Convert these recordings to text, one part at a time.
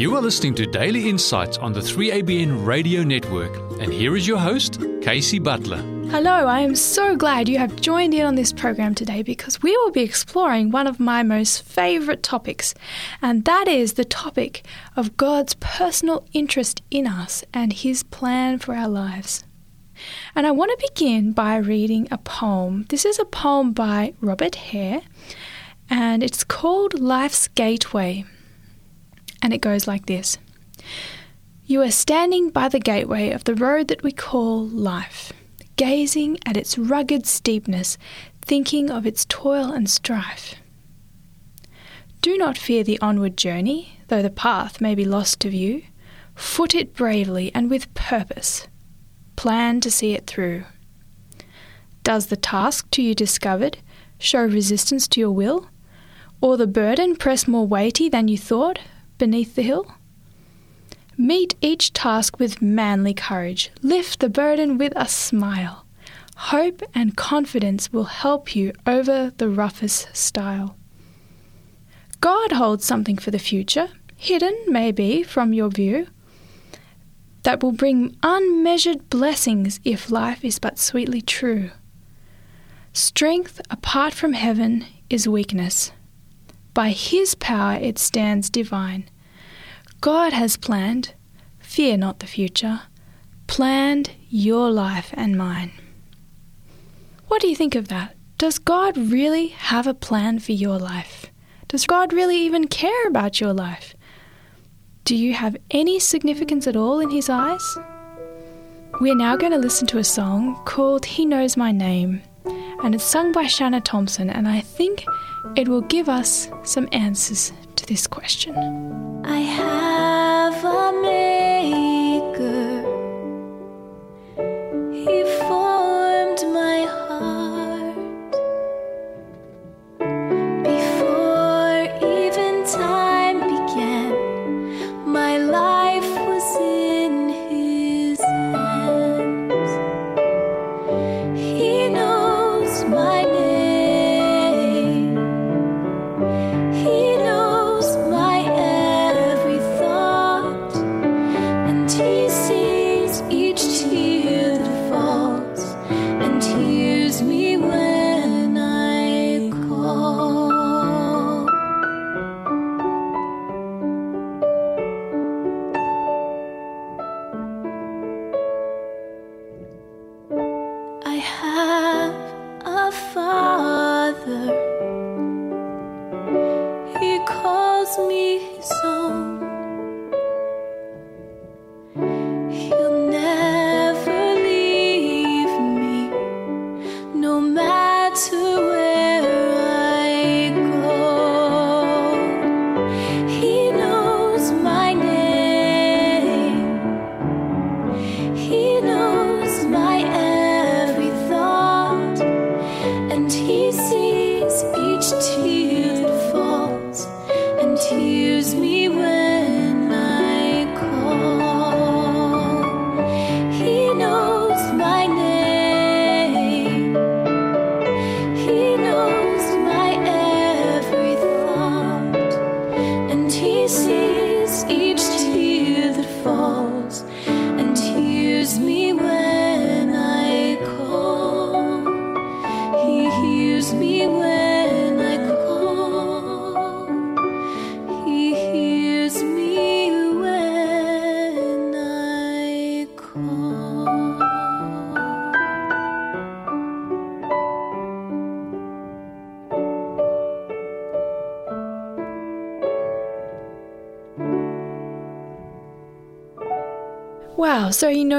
You are listening to Daily Insights on the 3ABN Radio Network, and here is your host, Casey Butler. Hello, I am so glad you have joined in on this program today because we will be exploring one of my most favourite topics, and that is the topic of God's personal interest in us and His plan for our lives. And I want to begin by reading a poem. This is a poem by Robert Hare, and it's called Life's Gateway and it goes like this You are standing by the gateway of the road that we call life, gazing at its rugged steepness, thinking of its toil and strife. Do not fear the onward journey, though the path may be lost to view. Foot it bravely and with purpose. Plan to see it through. Does the task to you discovered show resistance to your will? Or the burden press more weighty than you thought? beneath the hill? Meet each task with manly courage. Lift the burden with a smile. Hope and confidence will help you over the roughest stile. God holds something for the future, hidden, maybe, from your view, that will bring unmeasured blessings if life is but sweetly true. Strength apart from heaven is weakness. By His power it stands divine. God has planned, fear not the future, planned your life and mine. What do you think of that? Does God really have a plan for your life? Does God really even care about your life? Do you have any significance at all in His eyes? We are now going to listen to a song called He Knows My Name, and it's sung by Shanna Thompson, and I think it will give us some answers to this question.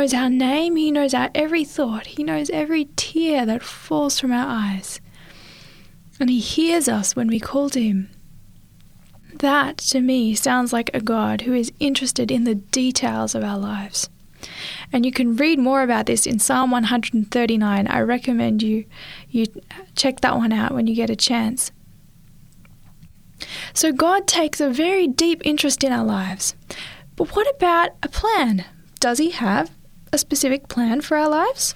Knows our name, He knows our every thought, He knows every tear that falls from our eyes. And He hears us when we call to Him. That, to me, sounds like a God who is interested in the details of our lives. And you can read more about this in Psalm 139. I recommend you you check that one out when you get a chance. So God takes a very deep interest in our lives. But what about a plan? Does he have a specific plan for our lives?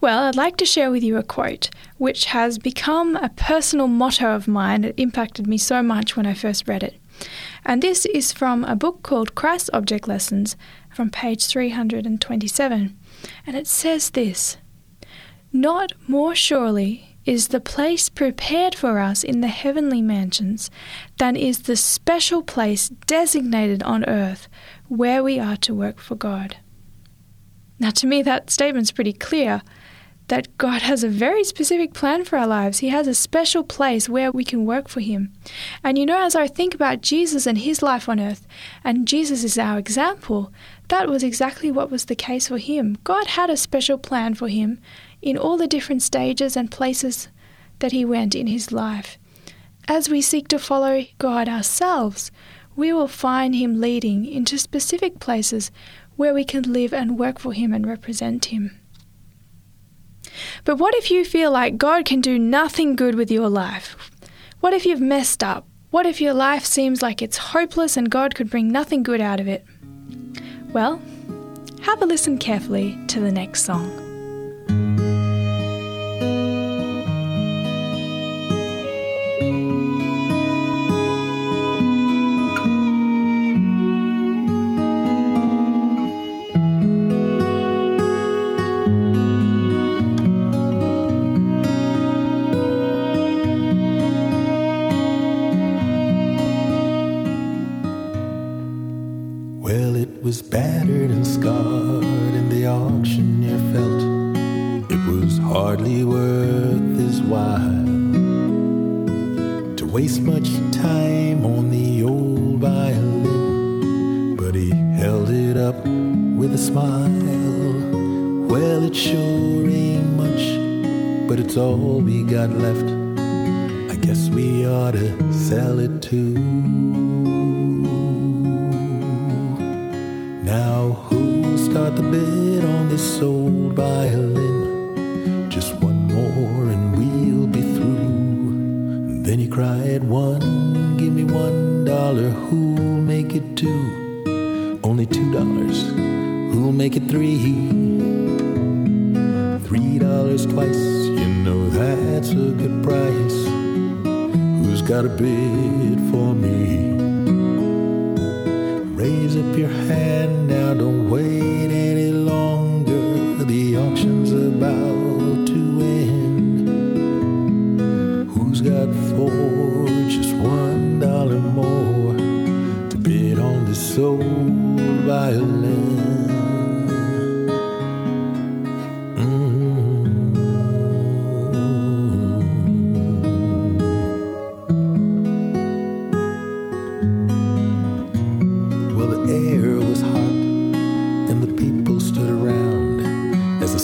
Well, I'd like to share with you a quote which has become a personal motto of mine. It impacted me so much when I first read it. And this is from a book called Christ's Object Lessons from page 327. And it says this Not more surely is the place prepared for us in the heavenly mansions than is the special place designated on earth where we are to work for God. Now, to me, that statement's pretty clear that God has a very specific plan for our lives. He has a special place where we can work for Him. And you know, as I think about Jesus and His life on earth, and Jesus is our example, that was exactly what was the case for Him. God had a special plan for Him in all the different stages and places that He went in His life. As we seek to follow God ourselves, we will find Him leading into specific places where we can live and work for Him and represent Him. But what if you feel like God can do nothing good with your life? What if you've messed up? What if your life seems like it's hopeless and God could bring nothing good out of it? Well, have a listen carefully to the next song. This violin? Just one more and we'll be through. Then he cried, One, give me one dollar, who'll make it two? Only two dollars, who'll make it three? Three dollars twice, you know that's a good price. Who's got a bid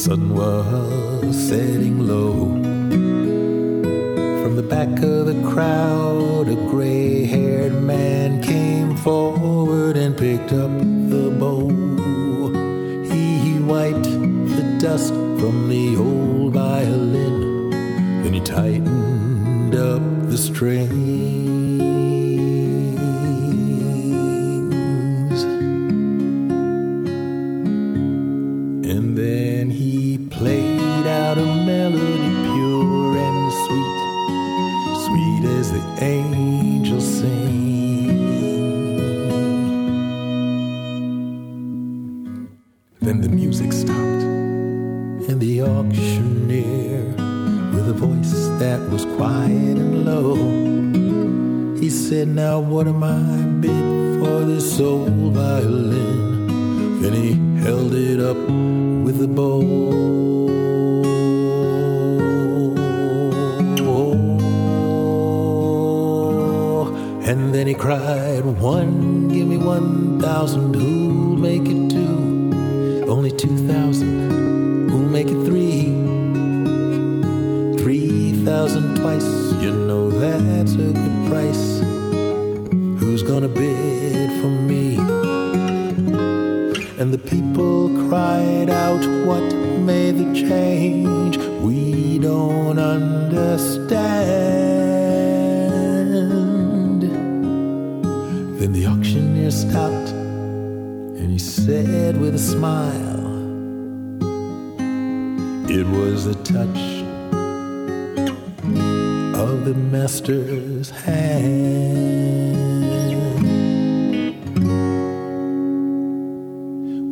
sun was setting low. From the back of the crowd, a gray haired man came forward and picked up the bow. He wiped the dust from the old violin, then he tightened up the strings. Was quiet and low, he said, Now what am I bid for this old violin? Then he held it up with a bow. And then he cried, One, give me one thousand, who'll make it two? Only two that's a good price. Who's gonna bid for me? And the people cried out, What may the change? We don't understand. Then the auctioneer stopped and he said with a smile, It was the touch the master's hand.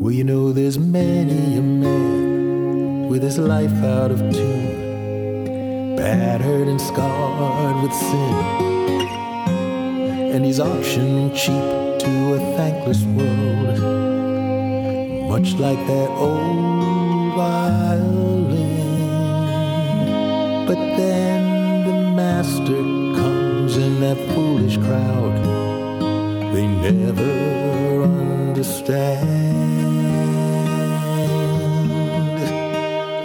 Well, you know, there's many a man with his life out of tune, battered and scarred with sin, and he's auctioned cheap to a thankless world, much like that old violin. But then the master comes in that foolish crowd. They never understand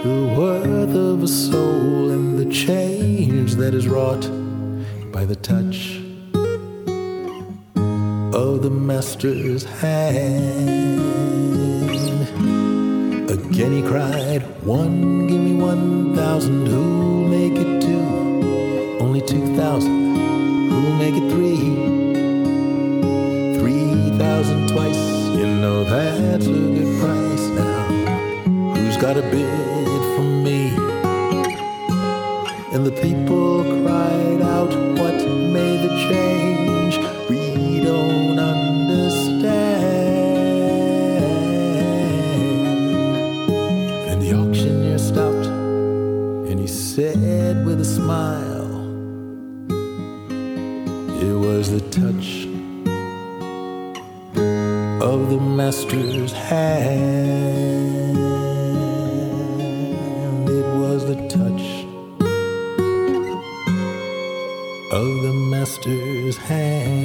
the worth of a soul and the change that is wrought by the touch of the master's hand. Again he cried, One, give me one thousand, two? Only two thousand, who'll make it three? Three thousand twice, you know that's a good price now. Who's got a bid for me? And the people cried out, What may the change? Master's hand. It was the touch of the master's hand.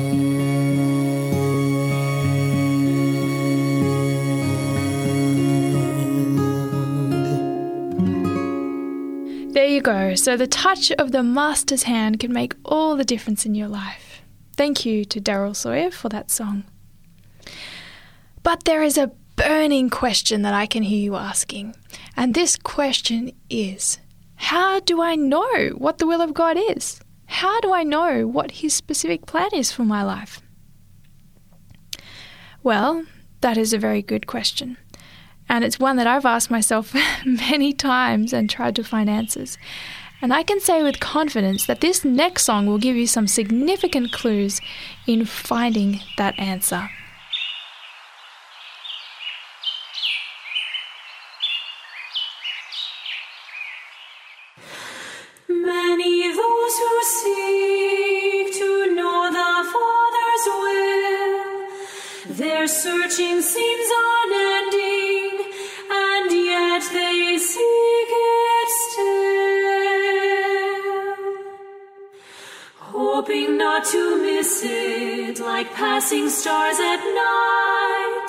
There you go. So the touch of the master's hand can make all the difference in your life. Thank you to Daryl Sawyer for that song. But there is a burning question that I can hear you asking. And this question is How do I know what the will of God is? How do I know what His specific plan is for my life? Well, that is a very good question. And it's one that I've asked myself many times and tried to find answers. And I can say with confidence that this next song will give you some significant clues in finding that answer. Like passing stars at night.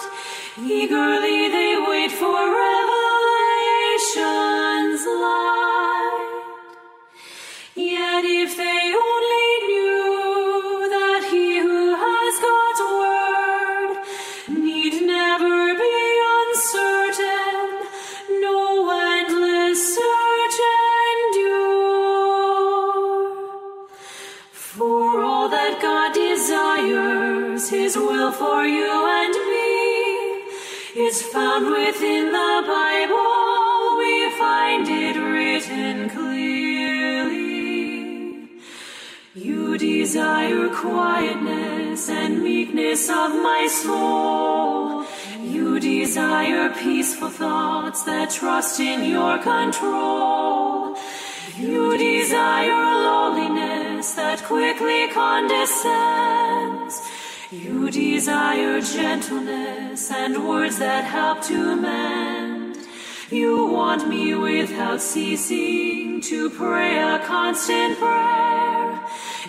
Eagerly they wait for revelation's light. Yet if they his will for you and me is found within the Bible. We find it written clearly. You desire quietness and meekness of my soul. You desire peaceful thoughts that trust in your control. You desire lowliness that quickly condescends. You desire gentleness and words that help to mend. You want me without ceasing to pray a constant prayer.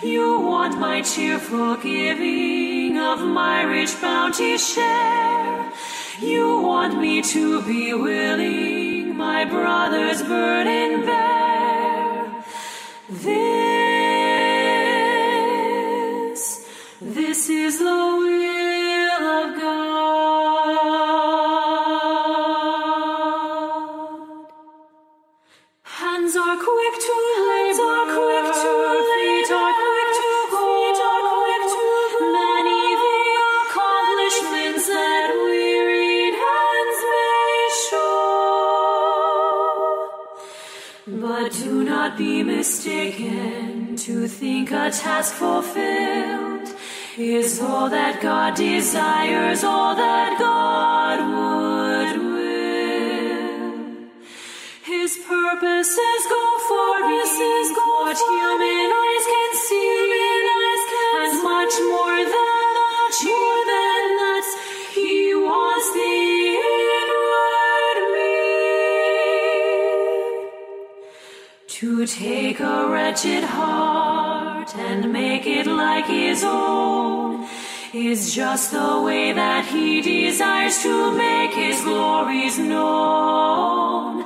You want my cheerful giving of my rich bounty share. You want me to be willing my brother's burden bear. This, hands are quick to legs are quick to feet, are quick to feet, are quick many accomplishments that wearied hands may show. But do not be mistaken to think a task fulfilled is all that God desires, all that God would will. His purposes go far beyond what human eyes can see, and much more than that, more than that, He wants the inward me. To take a wretched heart and make it like His own. Is just the way that he desires to make his glories known.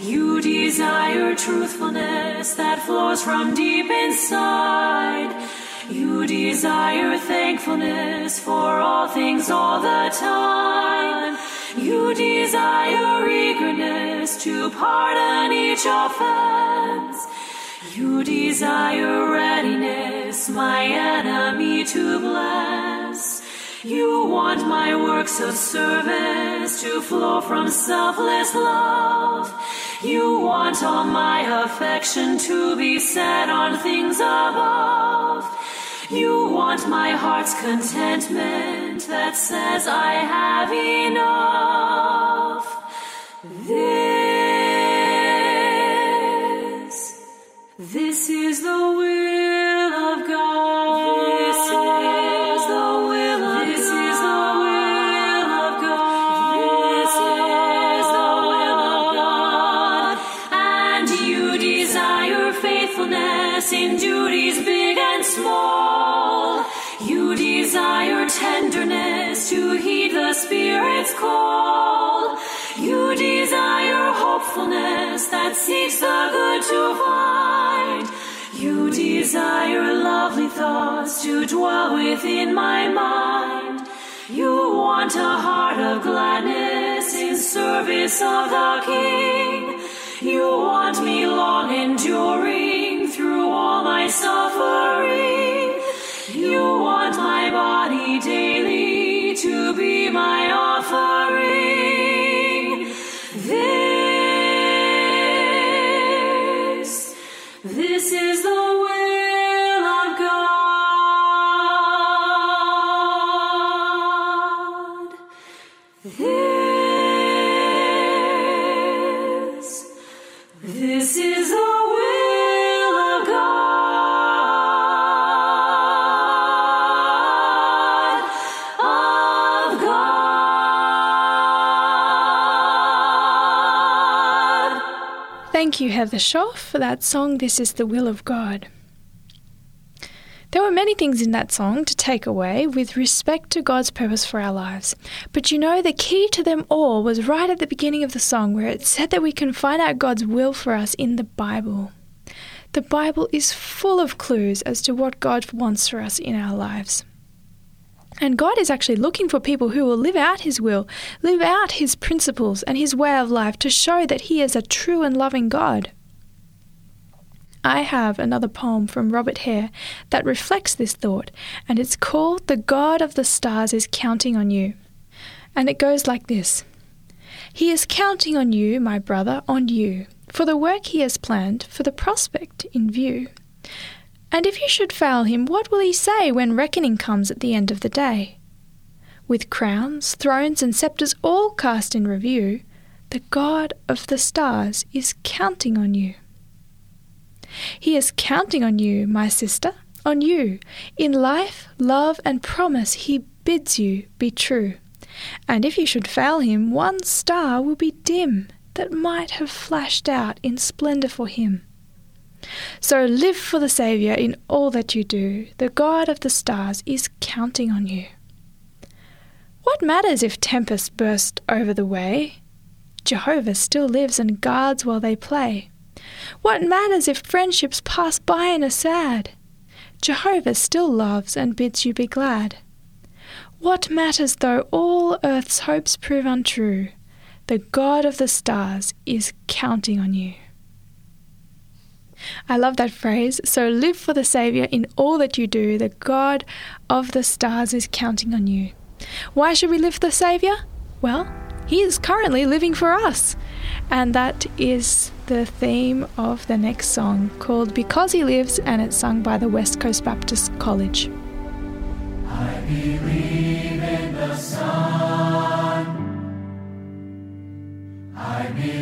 You desire truthfulness that flows from deep inside. You desire thankfulness for all things all the time. You desire eagerness to pardon each offense. You desire readiness, my enemy to bless. You want my works of service to flow from selfless love. You want all my affection to be set on things above. You want my heart's contentment that says I have enough. This, this is the will of God. This is the will of this God. Is the will of God. This is the will of God. And you desire faithfulness in duties big and small. You desire tenderness to heed the Spirit's call. You desire hopefulness that seeks the good to find. Desire lovely thoughts to dwell within my mind. You want a heart of gladness in service of the King. You want me long enduring through all my suffering. You want my body daily to be my offering. This, this is the Thank you, Heather Shaw, for that song, This is the Will of God. There were many things in that song to take away with respect to God's purpose for our lives. But you know, the key to them all was right at the beginning of the song where it said that we can find out God's will for us in the Bible. The Bible is full of clues as to what God wants for us in our lives. And God is actually looking for people who will live out His will, live out His principles and His way of life to show that He is a true and loving God. I have another poem from Robert Hare that reflects this thought, and it's called The God of the Stars is Counting on You. And it goes like this He is counting on you, my brother, on you, for the work he has planned, for the prospect in view. And if you should fail him, what will he say when reckoning comes at the end of the day? With crowns, thrones, and sceptres all cast in review, the God of the stars is counting on you. He is counting on you, my sister, on you. In life, love, and promise, he bids you be true. And if you should fail him, one star will be dim that might have flashed out in splendour for him. So live for the Saviour in all that you do. The God of the stars is counting on you. What matters if tempests burst over the way? Jehovah still lives and guards while they play. What matters if friendships pass by and are sad? Jehovah still loves and bids you be glad. What matters though all earth's hopes prove untrue? The God of the stars is counting on you. I love that phrase. So live for the Saviour in all that you do. The God of the stars is counting on you. Why should we live for the Saviour? Well, He is currently living for us. And that is the theme of the next song called Because He Lives, and it's sung by the West Coast Baptist College. I believe in the sun. I believe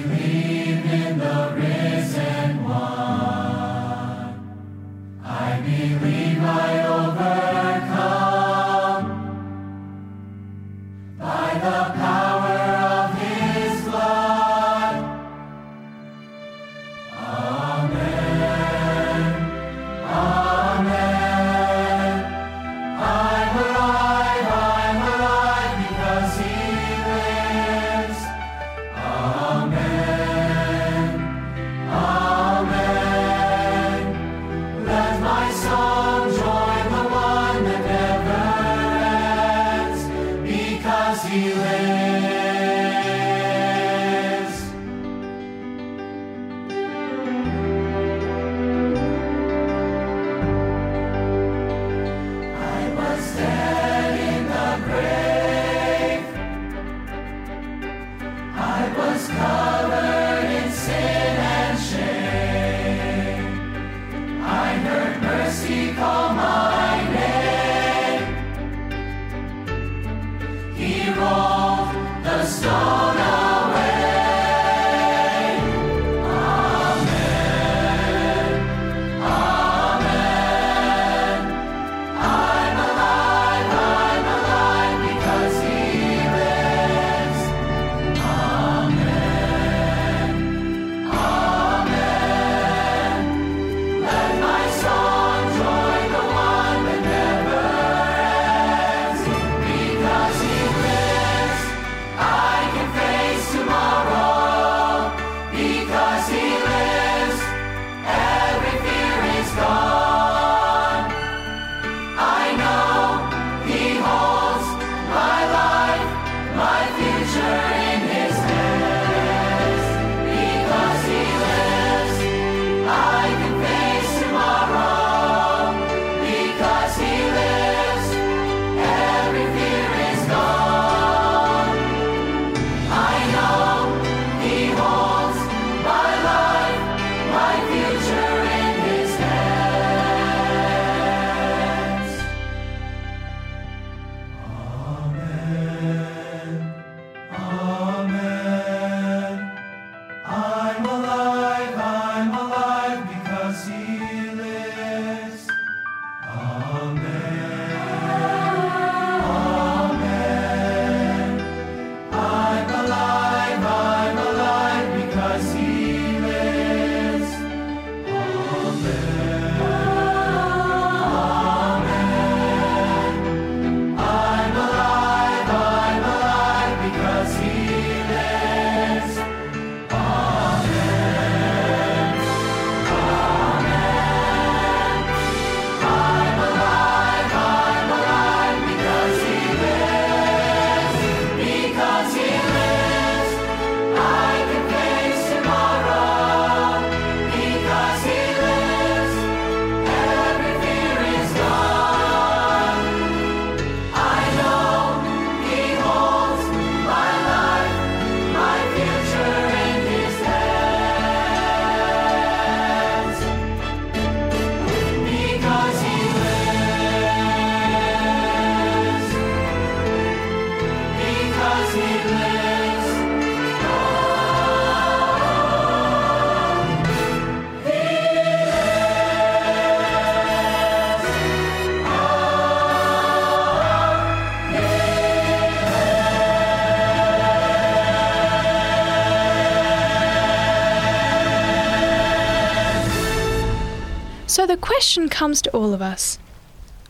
question comes to all of us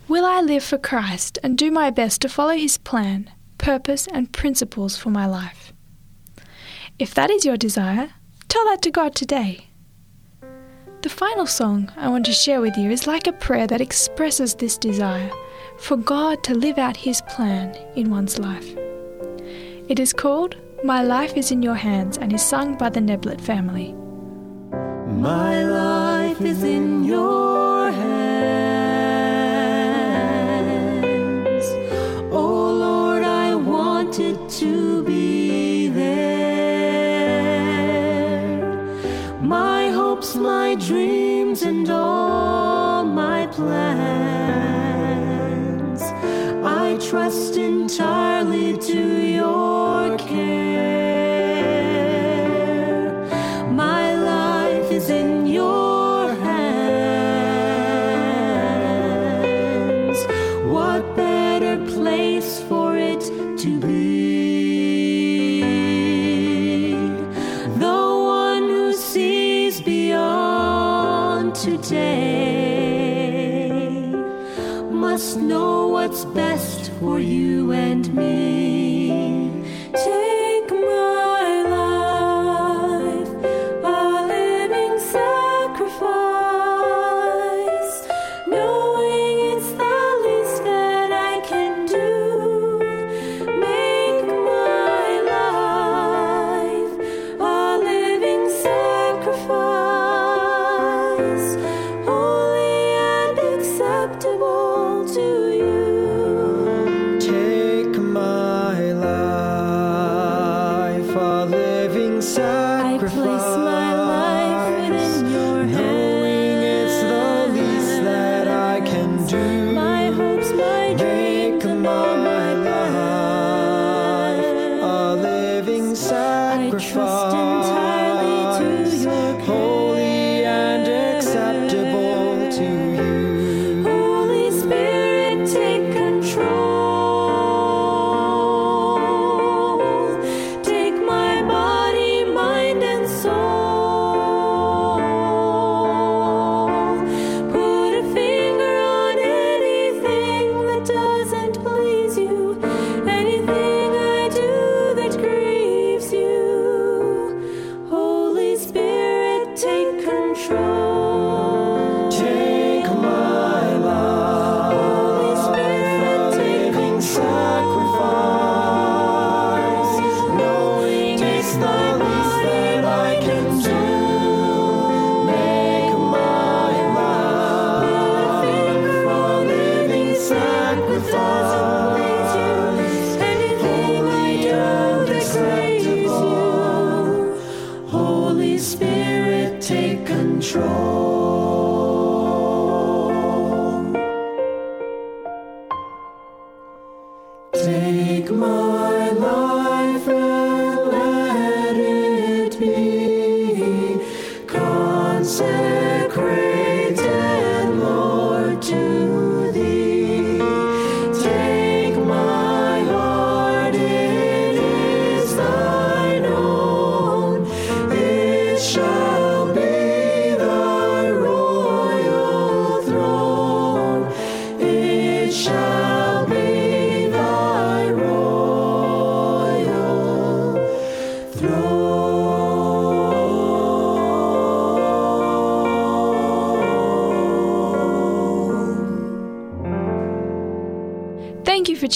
Will I live for Christ and do my best to follow his plan, purpose, and principles for my life? If that is your desire, tell that to God today. The final song I want to share with you is like a prayer that expresses this desire for God to live out his plan in one's life. It is called My Life is in Your Hands and is sung by the Neblett family. My life is in your lost my dreams and all my plans. I trust entirely to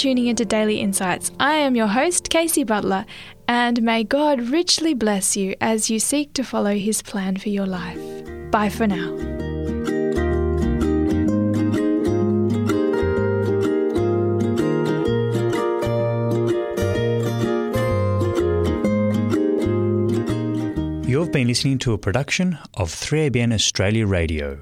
tuning into Daily Insights. I am your host, Casey Butler, and may God richly bless you as you seek to follow His plan for your life. Bye for now. You've been listening to a production of 3ABN Australia Radio.